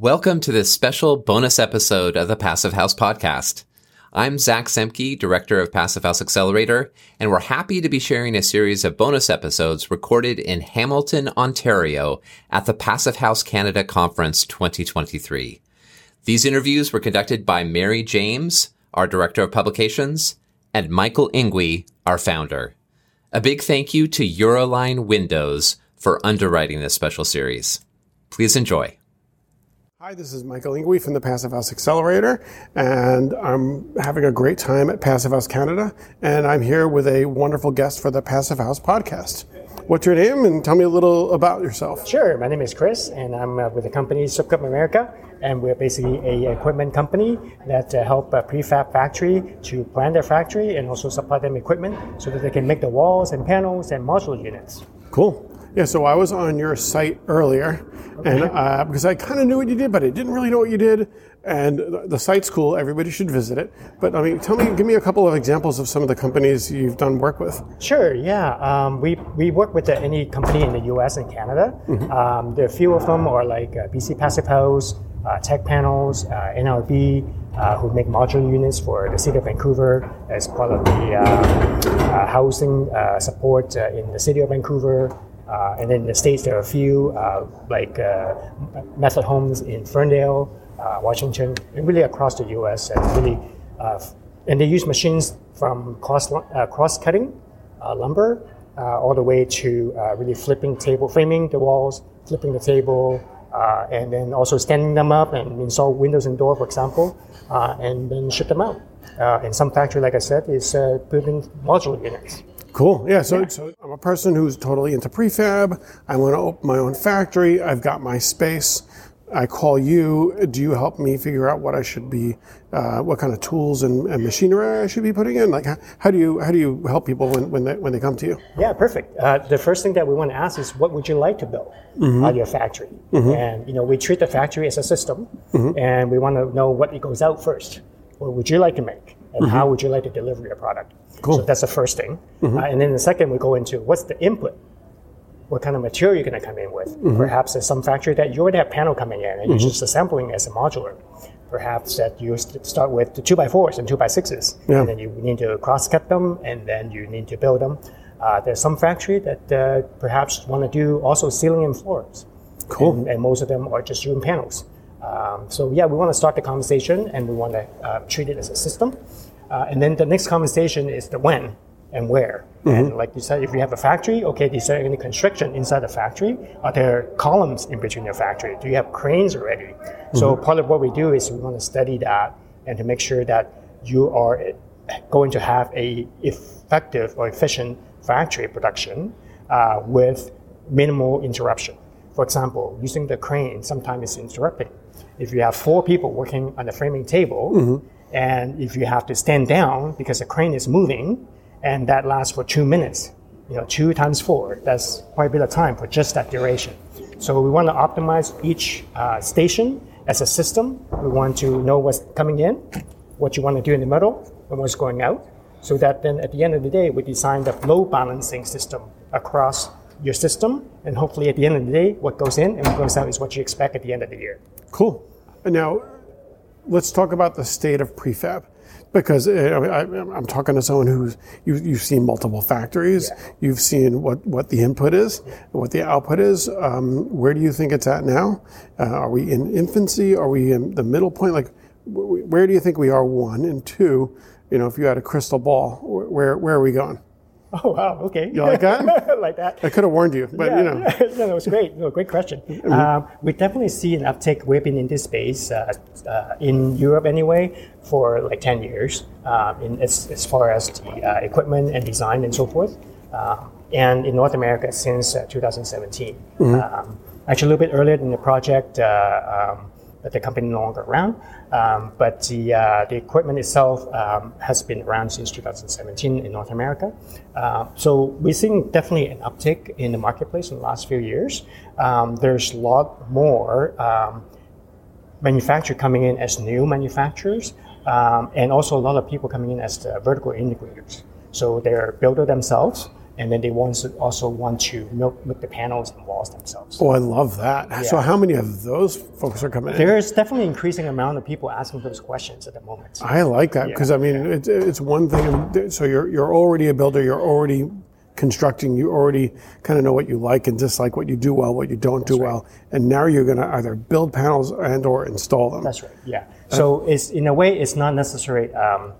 Welcome to this special bonus episode of the Passive House Podcast. I'm Zach Semke, Director of Passive House Accelerator, and we're happy to be sharing a series of bonus episodes recorded in Hamilton, Ontario at the Passive House Canada Conference 2023. These interviews were conducted by Mary James, our Director of Publications, and Michael Ingui, our founder. A big thank you to Euroline Windows for underwriting this special series. Please enjoy. Hi, this is Michael Ingui from the Passive House Accelerator, and I'm having a great time at Passive House Canada, and I'm here with a wonderful guest for the Passive House podcast. What's your name, and tell me a little about yourself? Sure, my name is Chris, and I'm uh, with the company Soukup America, and we're basically a equipment company that uh, help a prefab factory to plan their factory and also supply them equipment so that they can make the walls and panels and modular units. Cool. Yeah, so I was on your site earlier, okay. and uh, because I kind of knew what you did, but I didn't really know what you did. And the, the, site's cool; everybody should visit it. But I mean, tell me, give me a couple of examples of some of the companies you've done work with. Sure. Yeah, um, we we work with uh, any company in the U.S. and Canada. Mm-hmm. Um, there are a few of them are like uh, BC Passive House, uh, Tech Panels, uh, NRB. Uh, who make modular units for the city of Vancouver as part of the uh, uh, housing uh, support in the city of Vancouver. Uh, and then in the States, there are a few, uh, like uh, Method Homes in Ferndale, uh, Washington, and really across the US. And really, uh, and they use machines from cross, uh, cross cutting lumber all the way to really flipping table, framing the walls, flipping the table, and then also standing them up and install windows and door, for example, and then ship them out. and some factory, like I said, is building modular units. Cool. Yeah. So, yeah. so I'm a person who's totally into prefab. I want to open my own factory. I've got my space. I call you. Do you help me figure out what I should be, uh, what kind of tools and, and, machinery I should be putting in? Like, how, how, do you how do you help people when, when they when they come to you? Yeah, perfect. Uh, the first thing that we want to ask is, what would you like to build mm-hmm. your factory? Mm-hmm. And you know, we treat the factory as a system, mm-hmm. and we want to know what it goes out first. What would you like to make, and mm-hmm. how would you like to deliver your product? Cool. So that's the first thing. Mm-hmm. Uh, and then the second, we go into what's the input? What kind of material you're going to come in with? Mm-hmm. Perhaps there's some factory that you already have panel coming in and mm-hmm. you're just assembling as a modular. Perhaps that you start with the two by fours and two by sixes, yeah. and then you need to cross cut them, and then you need to build them. Uh, there's some factory that uh, perhaps want to do also ceiling and floors. Cool. And, and, most of them are just doing panels. Um, so yeah, we want to start the conversation, and we want to uh, treat it as a system. Uh, and then the next conversation is the when and where. Mm-hmm. And like you said, if you have a factory, okay, is there any construction inside the factory? Are there columns in between your factory? Do you have cranes already? Mm-hmm. So part of what we do is we want to study that and to make sure that you are going to have a effective or efficient factory production uh, with minimal interruption. For example, using the crane sometimes is interrupting. If you have four people working on the framing table, mm-hmm and if you have to stand down because the crane is moving, and that lasts for two minutes, you know, two times four, that's quite a bit of time for just that duration. So we want to optimize each uh, station as a system. We want to know what's coming in, what you want to do in the middle, and what's going out, so that then at the end of the day, we design the load balancing system across your system, and hopefully at the end of the day, what goes in and what goes out is what you expect at the end of the year. Cool. Now, let's talk about the state of prefab because uh, I, am talking to someone who's you, you've seen multiple factories, yeah. you've seen what, what the input is, what the output is. Um, where do you think it's at now? Uh, are we in infancy? Are we in the middle point? Like, where do you think we are? One and two. You know, if you had a crystal ball, where where are we going? Oh wow! Okay. You like that? like that. I could have warned you, but yeah, you know. No, it was great. No, great question. Mm-hmm. Um, we definitely see an uptick. We've been in this space uh, uh, in Europe anyway for like ten years, um, in, as, as far as the uh, equipment and design and so forth, uh, and in North America since uh, 2017. Mm-hmm. Um, actually, a little bit earlier in the project. The company no longer around. Um, but the, uh, the equipment itself um, has been around since 2017 in North America. Uh, so we're seeing definitely an uptick in the marketplace in the last few years. Um, there's a lot more um, manufacturer coming in as new manufacturers, um, and also a lot of people coming in as vertical integrators. So they're builder themselves and then they want also want to milk, milk the panels and walls themselves. Oh, I love that. So, how many of those folks are coming in? There's definitely increasing amount of people asking those questions at the moment. I like that because I mean, it's, it's one thing. So you're you're already a builder. You're already constructing. You already kind of know what you like and dislike, what you do well, what you don't do well, and now you're going to either build panels and or install them. That's right. Yeah. So it's in a way, it's not necessary. Um,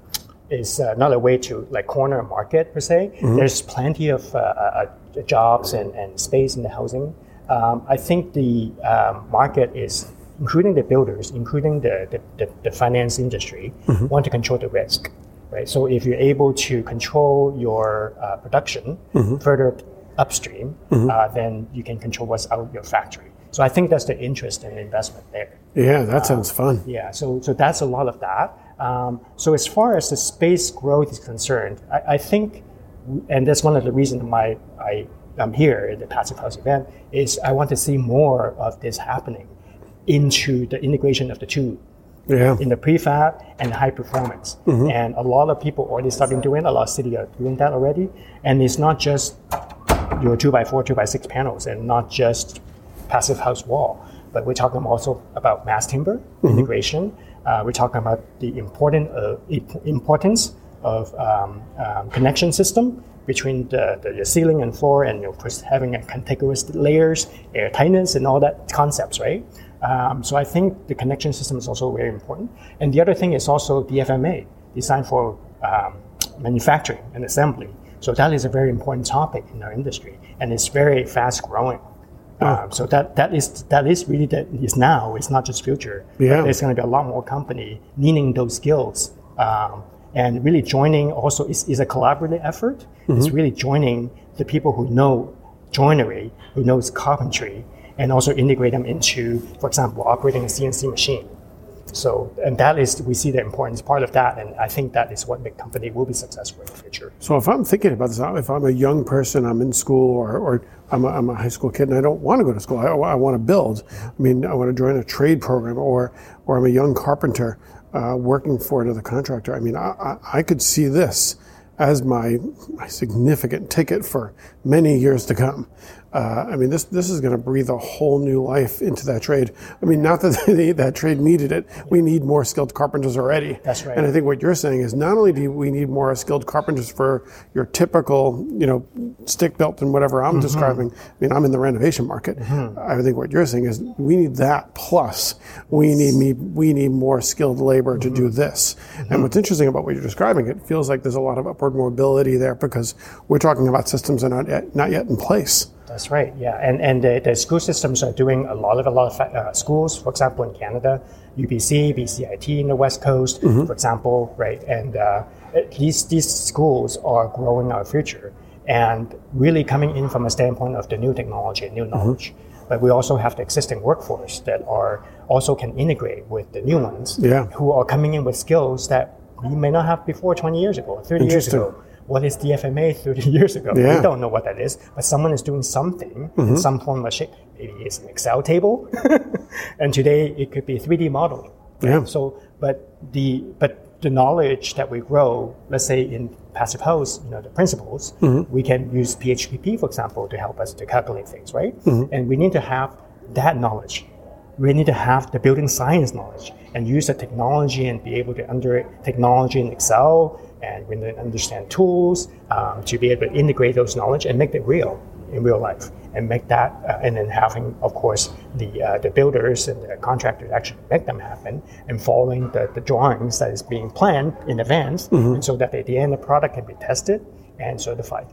it's uh, not a way to like corner a market per se. There's plenty of uh, uh, uh, jobs and, and space in the housing. Um, I think the um, market is, including the builders, including the, the, the, the finance industry, want to control the risk. Right. So if you're able to control your uh, production further upstream, uh, then you can control what's out of your factory. So I think that's the interest and investment there. Yeah, that sounds fun. Yeah, so so that's a lot of that. Um, so as far as the space growth is concerned, I, I think, and that's one of the reasons why I am here at the Passive House event is I want to see more of this happening into the integration of the two Yeah. in the prefab and high performance. And a lot of people already starting doing it. A lot of cities are doing that already. And it's not just your two by four, two by six panels, and not just passive house wall, but we're talking also about mass timber integration. Uh, we're talking about the important uh, importance of um, um, connection system between the, the, the ceiling and floor, and of course having a contiguous layers, air tightness, and all that concepts, right? Um, so I think the connection system is also very important. And the other thing is also DFMA, designed for um, manufacturing and assembly. So that is a very important topic in our industry, and it's very fast growing. Um, so that, that is that is really that is now. It's not just future. Yeah. There's going to be a lot more company needing those skills, um, and really joining. Also, is, is a collaborative effort. It's really joining the people who know joinery, who knows carpentry, and also integrate them into, for example, operating a CNC machine. So, and that is, we see the importance part of that, and I think that is what big company will be successful in the future. So if I'm thinking about this, if I'm a young person, I'm in school, or, or I'm, a, I'm a high school kid and I don't want to go to school, I, I want to build. I mean, I want to join a trade program, or or I'm a young carpenter uh, working for another contractor. I mean, I, I, could see this as my, my significant ticket for many years to come. Uh, I mean, this this is going to breathe a whole new life into that trade. I mean, not that they, that trade needed it. We need more skilled carpenters already. That's right. And I think what you're saying is not only do we need more skilled carpenters for your typical, you know, stick built and whatever I'm mm-hmm. describing. I mean, I'm in the renovation market. Mm-hmm. I think what you're saying is we need that plus we need me we need more skilled labor to do mm-hmm. this. And what's interesting about what you're describing, it feels like there's a lot of upward mobility there because we're talking about systems that are not yet, not yet in place. That's right. Yeah, and and the, the school systems are doing a lot of a lot of uh, schools. For example, in Canada, UBC, BCIT in the West Coast, for example, right? And uh, these these schools are growing our future and really coming in from a standpoint of the new technology and new knowledge. But we also have the existing workforce that are also can integrate with the new ones Yeah. who are coming in with skills that we may not have before 20 years ago, 30 years ago. What is DFMA 30 years ago? Yeah. We don't know what that is, but someone is doing something in mm-hmm. some form of shape. Maybe it's an Excel table, and today it could be 3D modeling. Yeah. So, but the but the knowledge that we grow, let's say in passive house, you know, the principles, mm-hmm. we can use PHPP, for example, to help us to calculate things, right? Mm-hmm. And we need to have that knowledge. We need to have the building science knowledge and use the technology and be able to under technology in Excel and we need to understand tools um, to be able to integrate those knowledge and make it real in real life. And make that uh, and then having of course the uh, the builders and the contractors actually make them happen and following the, the drawings that is being planned in advance and so that at the end the product can be tested and certified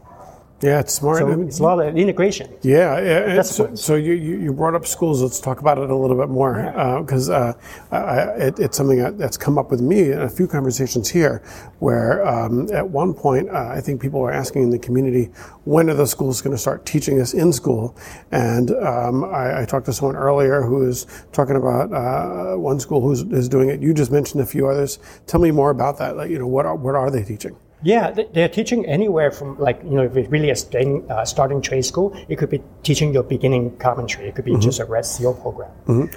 Yeah, it's smart. so it's a lot of integration Yeah, yeah. so, so you, you brought up schools. Let's talk about it a little bit more because uh, I, I- it, it's something that- that's come up with me in a few conversations here. Where um, at one point, uh, I think people are asking in the community, when are the schools going to start teaching this in school? And um, I, I talked to someone earlier who is talking about uh, one school who's is doing it. You just mentioned a few others. Tell me more about that. Like, you know, what are, what are they teaching? Yeah, they- they're teaching anywhere from like you know if it's really a starting, uh, starting trade school, it could be teaching your beginning carpentry. It could be Mm-hmm. just a Red Seal program.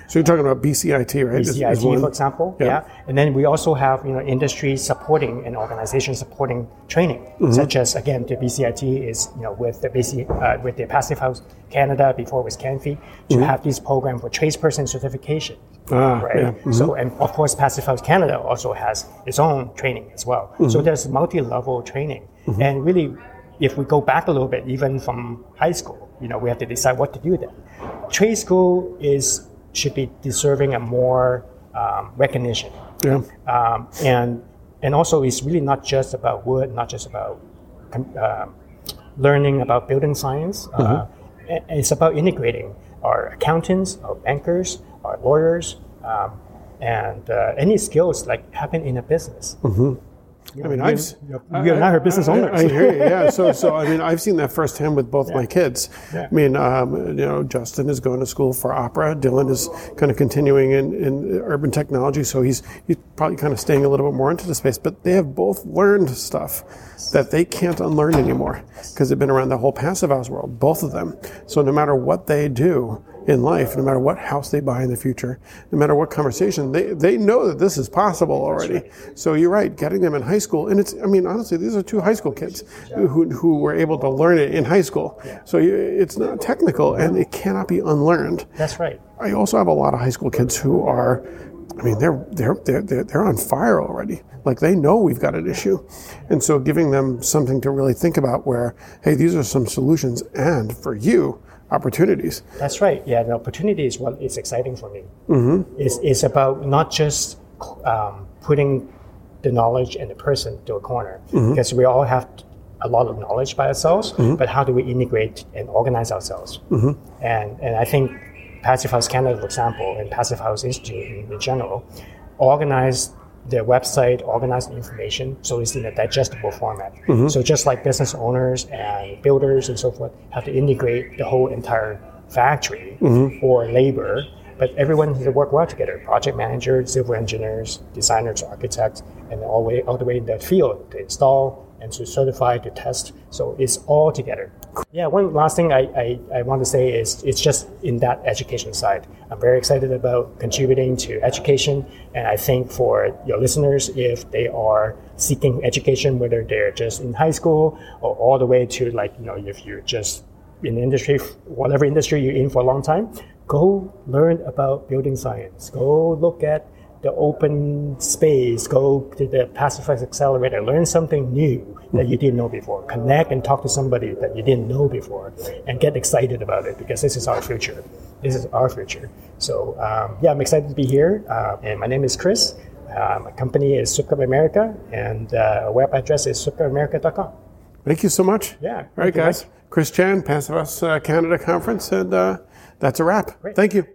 So you're talking about BCIT, right? Is- is for example. Yeah. Yeah. And then we also have you know industry supporting and organization supporting training, Mm-hmm. such as again the BCIT is you know with the BC uh, with the Passive House Canada before it was CanPHI to have this program for tradesperson certification. Mm-hmm. Ah, right. yeah. Mm-hmm. So and of course Passive House Canada also has its own training as well. Mm-hmm. So there's multi-level training, and really. If we go back a little bit, even from high school, you know, we have to decide what to do then. Trade school is should be deserving a more um, recognition. Yeah. Um, and and also it's really not just about wood, not just about um learning about building science. Uh, it's about integrating our accountants, our bankers, our lawyers, um, and uh, any skills like happen in a business. I mean, I've You and I are business I- owners. I, hear you. Yeah. So, so I mean, I've seen that firsthand with both my kids. Yeah. I mean, um, you know, Justin is going to school for opera. Dylan is kind of continuing in, in urban technology, so he's he's probably kind of staying a little bit more into the space. But they have both learned stuff that they can't unlearn anymore because they've been around the whole passive house world, both of them. So no matter what they do in life, no matter what house they buy in the future, no matter what conversation, they, they know that this is possible already. So you're right, getting them in high school, and it's, I mean, honestly, these are two high school kids who, who were able to learn it in high school. So you, it's not technical and it cannot be unlearned. That's right. I also have a lot of high school kids who are, I mean, they're they're they're, they're on fire already. Like they know we've got an issue, and so giving them something to really think about. Where, hey, these are some solutions, and for you, opportunities. That's right. Yeah, the opportunity is what is exciting for me. Mm-hmm. It's, it's about not just um, putting the knowledge and the person to a corner, because we all have a lot of knowledge by ourselves, but how do we integrate and organize ourselves? And, and I think Passive House Canada, for example, and Passive House Institute in, in general, organize their website, organize the information so it's in a digestible format. Mm-hmm. So just like business owners and builders and so forth have to integrate the whole entire factory mm-hmm. or labor, but everyone has to work well together. Project managers, civil engineers, designers, architects, and all the way all the way in the field to install and to certify the test. So it's all together. Yeah, one last thing I, I, I want to say is it's just in that education side. I'm very excited about contributing to education. And I think for your listeners, if they are seeking education, whether they're just in high school or all the way to like, you know, if you're just in industry, whatever industry you're in for a long time, go learn about building science. Go look at the open space, go to the Passive Accelerator, learn something new that you didn't know before. Connect and talk to somebody that you didn't know before and get excited about it because this is our future. This is our future. So, um, yeah, I'm excited to be here. Uh, and my name is Chris. Uh, my company is Soukup America, and uh, web address is soukupamerica.com. Thank you so much. Yeah, All right, guys. Chris Chan, Passive Us uh, Canada Conference, and uh, that's a wrap. Thank you.